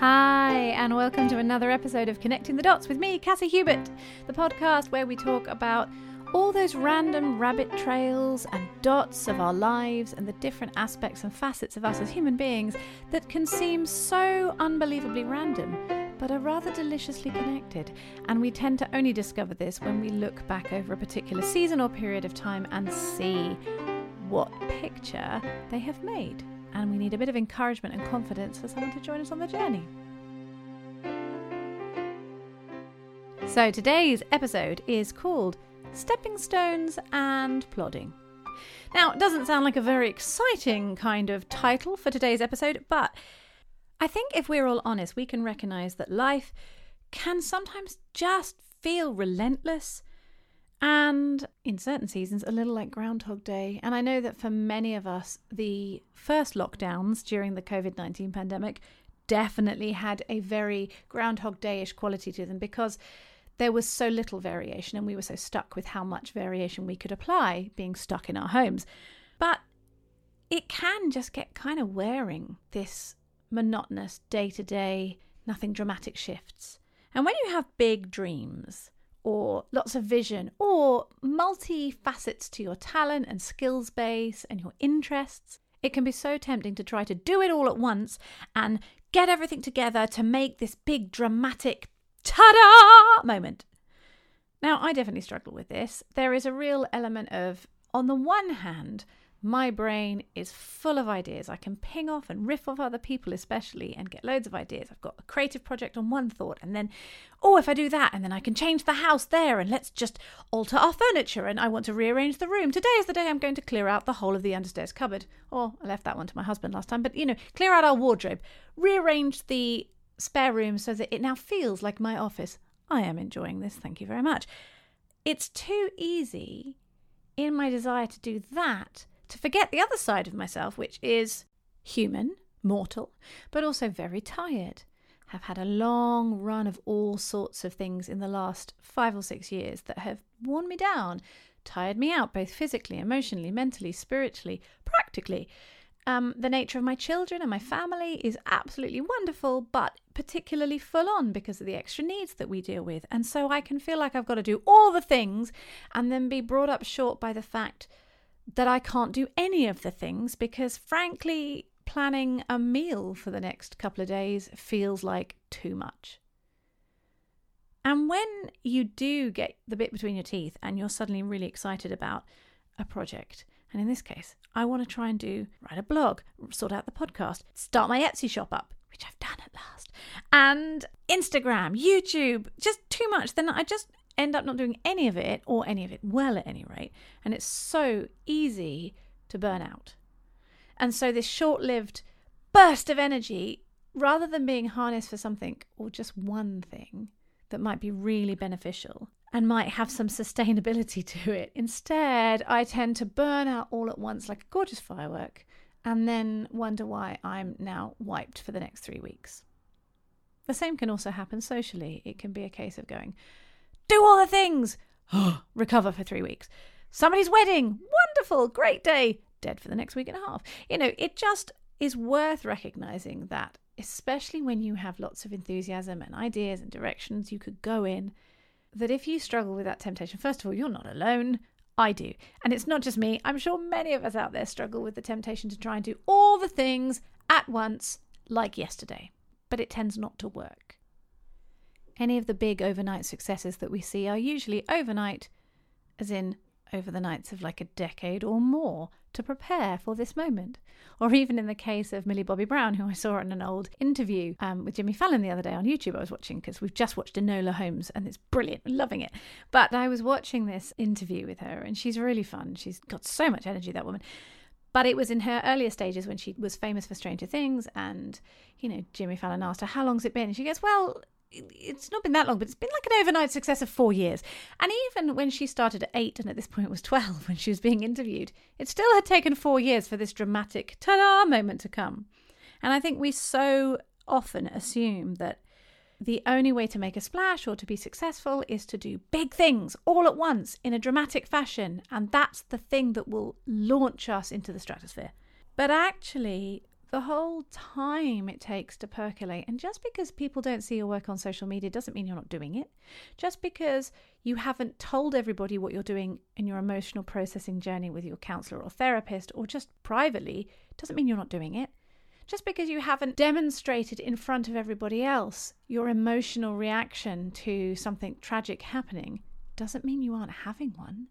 Hi, and welcome to another episode of Connecting the Dots with me, Cassie Hubert, the podcast where we talk about all those random rabbit trails and dots of our lives and the different aspects and facets of us as human beings that can seem so unbelievably random, but are rather deliciously connected. And we tend to only discover this when we look back over a particular season or period of time and see what picture they have made and we need a bit of encouragement and confidence for someone to join us on the journey. So today's episode is called Stepping Stones and Plodding. Now, it doesn't sound like a very exciting kind of title for today's episode, but I think if we're all honest, we can recognize that life can sometimes just feel relentless and in certain seasons, a little like Groundhog Day. And I know that for many of us, the first lockdowns during the COVID 19 pandemic definitely had a very Groundhog Day ish quality to them because there was so little variation and we were so stuck with how much variation we could apply being stuck in our homes. But it can just get kind of wearing, this monotonous day to day, nothing dramatic shifts. And when you have big dreams, or lots of vision or multi facets to your talent and skills base and your interests. It can be so tempting to try to do it all at once and get everything together to make this big dramatic ta da moment. Now, I definitely struggle with this. There is a real element of, on the one hand, my brain is full of ideas. I can ping off and riff off other people, especially, and get loads of ideas. I've got a creative project on one thought, and then, oh, if I do that, and then I can change the house there, and let's just alter our furniture, and I want to rearrange the room. Today is the day I'm going to clear out the whole of the understairs cupboard. Or I left that one to my husband last time, but you know, clear out our wardrobe, rearrange the spare room so that it now feels like my office. I am enjoying this, thank you very much. It's too easy in my desire to do that to forget the other side of myself, which is human, mortal, but also very tired. Have had a long run of all sorts of things in the last five or six years that have worn me down, tired me out, both physically, emotionally, mentally, spiritually, practically. Um, the nature of my children and my family is absolutely wonderful, but particularly full on because of the extra needs that we deal with. And so I can feel like I've got to do all the things and then be brought up short by the fact that I can't do any of the things because, frankly, planning a meal for the next couple of days feels like too much. And when you do get the bit between your teeth and you're suddenly really excited about a project, and in this case, I want to try and do write a blog, sort out the podcast, start my Etsy shop up, which I've done at last, and Instagram, YouTube, just too much, then I just end up not doing any of it or any of it well at any rate. And it's so easy to burn out. And so this short lived burst of energy, rather than being harnessed for something or just one thing that might be really beneficial and might have some sustainability to it, instead, I tend to burn out all at once like a gorgeous firework and then wonder why I'm now wiped for the next three weeks. The same can also happen socially. It can be a case of going, do all the things, recover for three weeks. Somebody's wedding, wonderful, great day, dead for the next week and a half. You know, it just is worth recognizing that, especially when you have lots of enthusiasm and ideas and directions you could go in, that if you struggle with that temptation, first of all, you're not alone. I do. And it's not just me. I'm sure many of us out there struggle with the temptation to try and do all the things at once, like yesterday. But it tends not to work. Any of the big overnight successes that we see are usually overnight, as in over the nights of like a decade or more to prepare for this moment. Or even in the case of Millie Bobby Brown, who I saw in an old interview um, with Jimmy Fallon the other day on YouTube, I was watching because we've just watched Enola Holmes and it's brilliant, loving it. But I was watching this interview with her and she's really fun. She's got so much energy, that woman. But it was in her earlier stages when she was famous for Stranger Things, and you know, Jimmy Fallon asked her, How long's it been? And she goes, Well, it's not been that long, but it's been like an overnight success of four years. And even when she started at eight and at this point was 12 when she was being interviewed, it still had taken four years for this dramatic ta da moment to come. And I think we so often assume that the only way to make a splash or to be successful is to do big things all at once in a dramatic fashion. And that's the thing that will launch us into the stratosphere. But actually, the whole time it takes to percolate. And just because people don't see your work on social media doesn't mean you're not doing it. Just because you haven't told everybody what you're doing in your emotional processing journey with your counselor or therapist or just privately doesn't mean you're not doing it. Just because you haven't demonstrated in front of everybody else your emotional reaction to something tragic happening doesn't mean you aren't having one.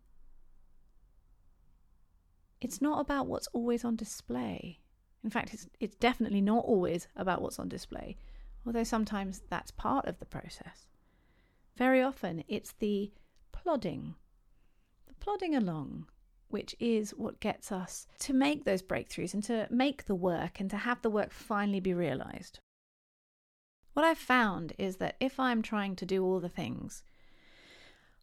It's not about what's always on display. In fact, it's, it's definitely not always about what's on display, although sometimes that's part of the process. Very often, it's the plodding, the plodding along, which is what gets us to make those breakthroughs and to make the work and to have the work finally be realized. What I've found is that if I'm trying to do all the things,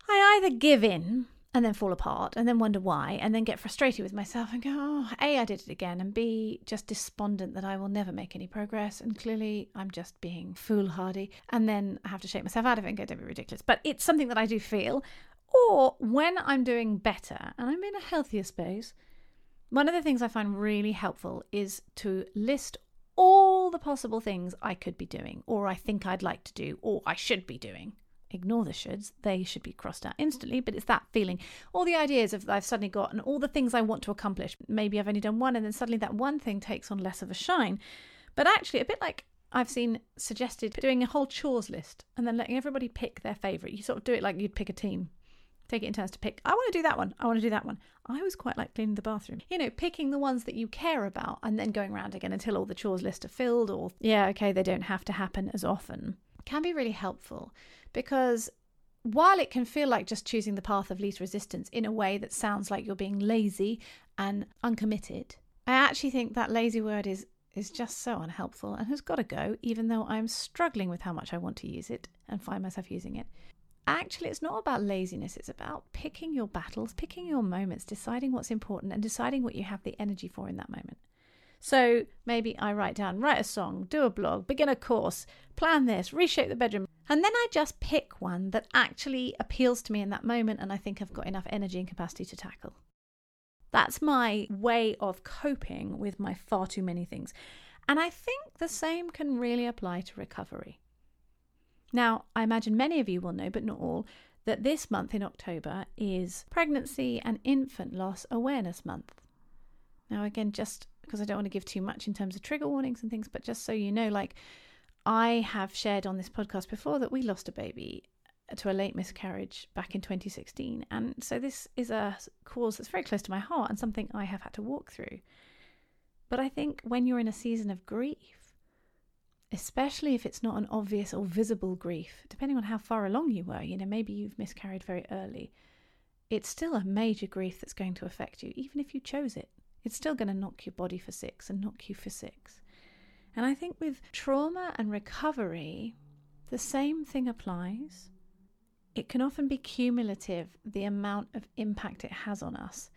I either give in and then fall apart and then wonder why and then get frustrated with myself and go, oh, A, I did it again, and B, just despondent that I will never make any progress. And clearly I'm just being foolhardy. And then I have to shake myself out of it and go, don't be ridiculous. But it's something that I do feel. Or when I'm doing better and I'm in a healthier space, one of the things I find really helpful is to list all the possible things I could be doing, or I think I'd like to do, or I should be doing ignore the shoulds. They should be crossed out instantly, but it's that feeling. All the ideas of I've suddenly got and all the things I want to accomplish. Maybe I've only done one and then suddenly that one thing takes on less of a shine. But actually, a bit like I've seen suggested doing a whole chores list and then letting everybody pick their favourite. You sort of do it like you'd pick a team. Take it in turns to pick. I want to do that one. I want to do that one. I always quite like cleaning the bathroom. You know, picking the ones that you care about and then going around again until all the chores list are filled or, yeah, okay, they don't have to happen as often can be really helpful because while it can feel like just choosing the path of least resistance in a way that sounds like you're being lazy and uncommitted, I actually think that lazy word is is just so unhelpful and has got to go, even though I'm struggling with how much I want to use it and find myself using it. Actually, it's not about laziness, it's about picking your battles, picking your moments, deciding what's important, and deciding what you have the energy for in that moment. So maybe I write down, write a song, do a blog, begin a course, plan this, reshape the bedroom. And then I just pick one that actually appeals to me in that moment and I think I've got enough energy and capacity to tackle. That's my way of coping with my far too many things. And I think the same can really apply to recovery. Now, I imagine many of you will know, but not all, that this month in October is Pregnancy and Infant Loss Awareness Month. Now, again, just because I don't want to give too much in terms of trigger warnings and things, but just so you know, like I have shared on this podcast before that we lost a baby uh, to a late miscarriage back in 2016. And so this is a cause that's very close to my heart and something I have had to walk through. But I think when you're in a season of grief, especially if it's not an obvious or visible grief, depending on how far along you were, you know, maybe you've miscarried very early, it's still a major grief that's going to affect you, even if you chose it. It's still going to knock your body for six and knock you for six. And I think with trauma and recovery, the same thing applies. It can often be cumulative, the amount of impact it has on us.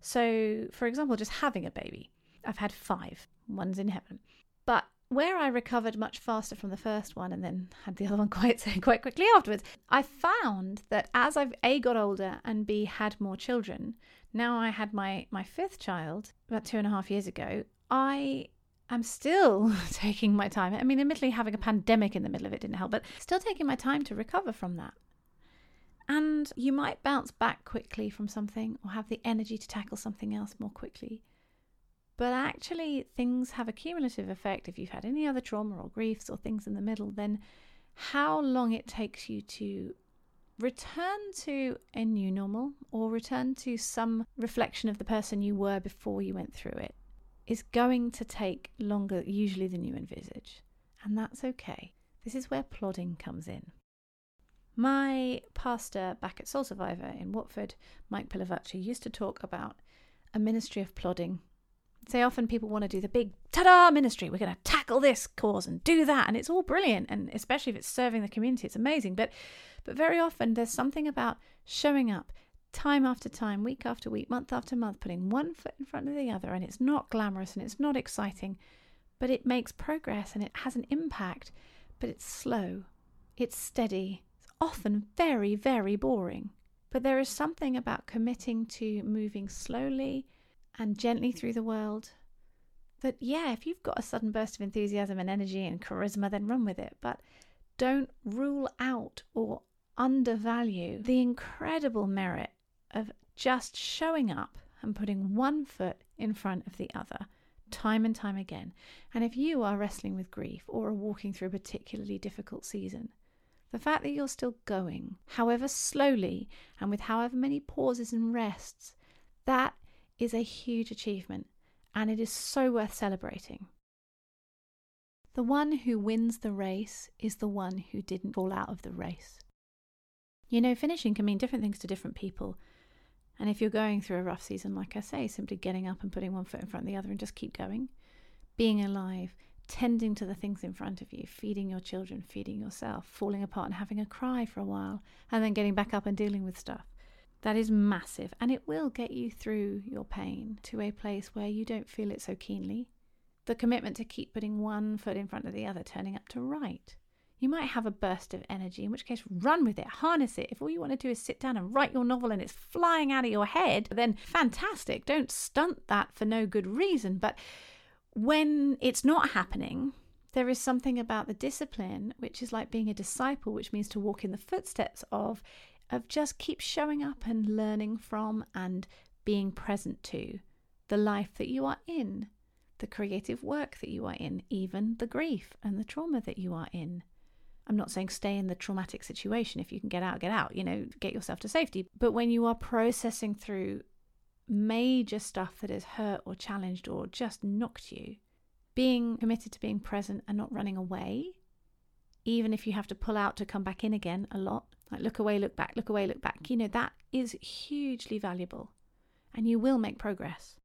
So, for example, just having a baby. I've had five, one's in heaven. But where I recovered much faster from the first one and then had the other one quite quite quickly afterwards, I found that as I've a got older and b had more children, now I had my my fifth child about two and a half years ago. I am still taking my time. I mean, admittedly, having a pandemic in the middle of it didn't help, but still taking my time to recover from that. And you might bounce back quickly from something or have the energy to tackle something else more quickly. But actually, things have a cumulative effect. If you've had any other trauma or griefs or things in the middle, then how long it takes you to return to a new normal or return to some reflection of the person you were before you went through it is going to take longer, usually, than you envisage. And that's okay. This is where plodding comes in. My pastor back at Soul Survivor in Watford, Mike Pilavachi, used to talk about a ministry of plodding say often people want to do the big ta-da ministry we're going to tackle this cause and do that and it's all brilliant and especially if it's serving the community it's amazing but but very often there's something about showing up time after time week after week month after month putting one foot in front of the other and it's not glamorous and it's not exciting but it makes progress and it has an impact but it's slow it's steady it's often very very boring. But there is something about committing to moving slowly and gently through the world, that, yeah, if you've got a sudden burst of enthusiasm and energy and charisma, then run with it. But don't rule out or undervalue the incredible merit of just showing up and putting one foot in front of the other time and time again. And if you are wrestling with grief or are walking through a particularly difficult season, the fact that you're still going, however slowly and with however many pauses and rests, that is a huge achievement and it is so worth celebrating. The one who wins the race is the one who didn't fall out of the race. You know, finishing can mean different things to different people. And if you're going through a rough season, like I say, simply getting up and putting one foot in front of the other and just keep going, being alive, tending to the things in front of you, feeding your children, feeding yourself, falling apart and having a cry for a while, and then getting back up and dealing with stuff. That is massive, and it will get you through your pain to a place where you don't feel it so keenly. The commitment to keep putting one foot in front of the other, turning up to write, you might have a burst of energy, in which case, run with it, harness it. If all you want to do is sit down and write your novel and it's flying out of your head, then fantastic. Don't stunt that for no good reason. But when it's not happening, there is something about the discipline, which is like being a disciple, which means to walk in the footsteps of, of just keep showing up and learning from and being present to the life that you are in, the creative work that you are in, even the grief and the trauma that you are in. I'm not saying stay in the traumatic situation. If you can get out, get out, you know, get yourself to safety. But when you are processing through major stuff that has hurt or challenged or just knocked you, being committed to being present and not running away, even if you have to pull out to come back in again a lot, like look away, look back, look away, look back, you know, that is hugely valuable and you will make progress.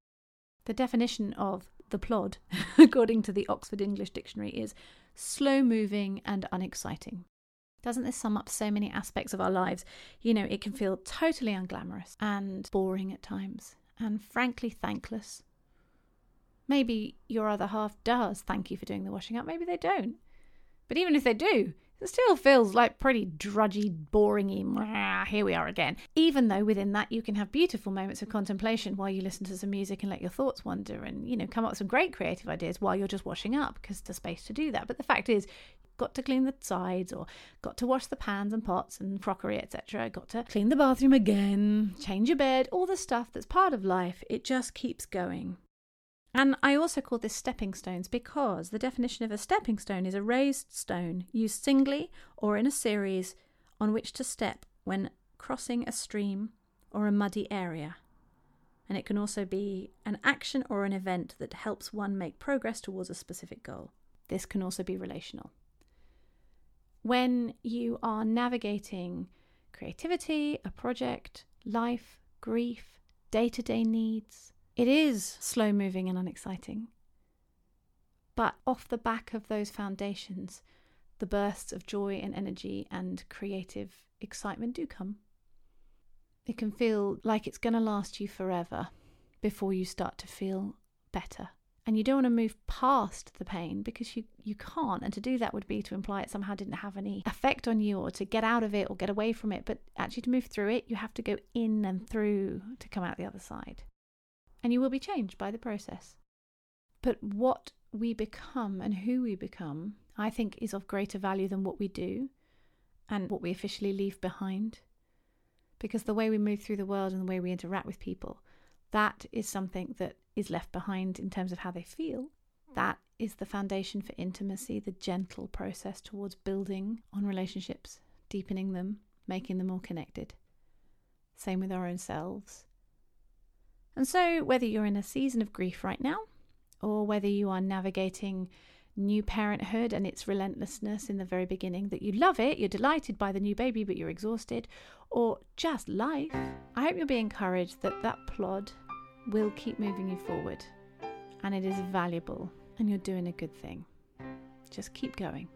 The definition of the plod, according to the Oxford English Dictionary, is slow moving, and unexciting. Doesn't this sum up so many aspects of our lives? You know, it can feel totally unglamorous and boring at times, and frankly thankless. Maybe your other half does thank you for doing the washing up, maybe they don't. But even if they do, it still feels like pretty drudgy, boringy. Here we are again. Even though within that you can have beautiful moments of contemplation while you listen to some music and let your thoughts wander, and you know come up with some great creative ideas while you're just washing up because there's space to do that. But the fact is, got to clean the sides or got to wash the pans and pots and crockery, etc. Got to clean the bathroom again, change your bed, all the stuff that's part of life. It just keeps going. And I also call this stepping stones because the definition of a stepping stone is a raised stone used singly or in a series on which to step when crossing a stream or a muddy area. And it can also be an action or an event that helps one make progress towards a specific goal. This can also be relational. When you are navigating creativity, a project, life, grief, day to day needs, it is slow moving and unexciting. But off the back of those foundations, the bursts of joy and energy and creative excitement do come. It can feel like it's going to last you forever before you start to feel better. And you don't want to move past the pain because you, you can't. And to do that would be to imply it somehow didn't have any effect on you or to get out of it or get away from it. But actually, to move through it, you have to go in and through to come out the other side and you will be changed by the process. But what we become and who we become, I think, is of greater value than what we do and what we officially leave behind. Because the way we move through the world and the way we interact with people, that is something that is left behind in terms of how they feel. That is the foundation for intimacy, the gentle process towards building on relationships, deepening them, making them more connected. Same with our own selves. And so, whether you're in a season of grief right now, or whether you are navigating new parenthood and its relentlessness in the very beginning, that you love it, you're delighted by the new baby, but you're exhausted, or just life, I hope you'll be encouraged that that plod will keep moving you forward. And it is valuable, and you're doing a good thing. Just keep going.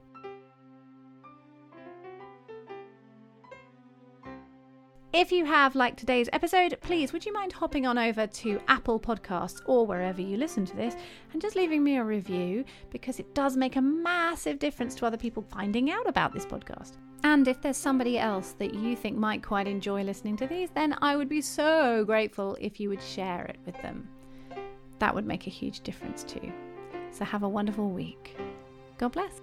If you have liked today's episode, please would you mind hopping on over to Apple Podcasts or wherever you listen to this and just leaving me a review because it does make a massive difference to other people finding out about this podcast. And if there's somebody else that you think might quite enjoy listening to these, then I would be so grateful if you would share it with them. That would make a huge difference too. So have a wonderful week. God bless.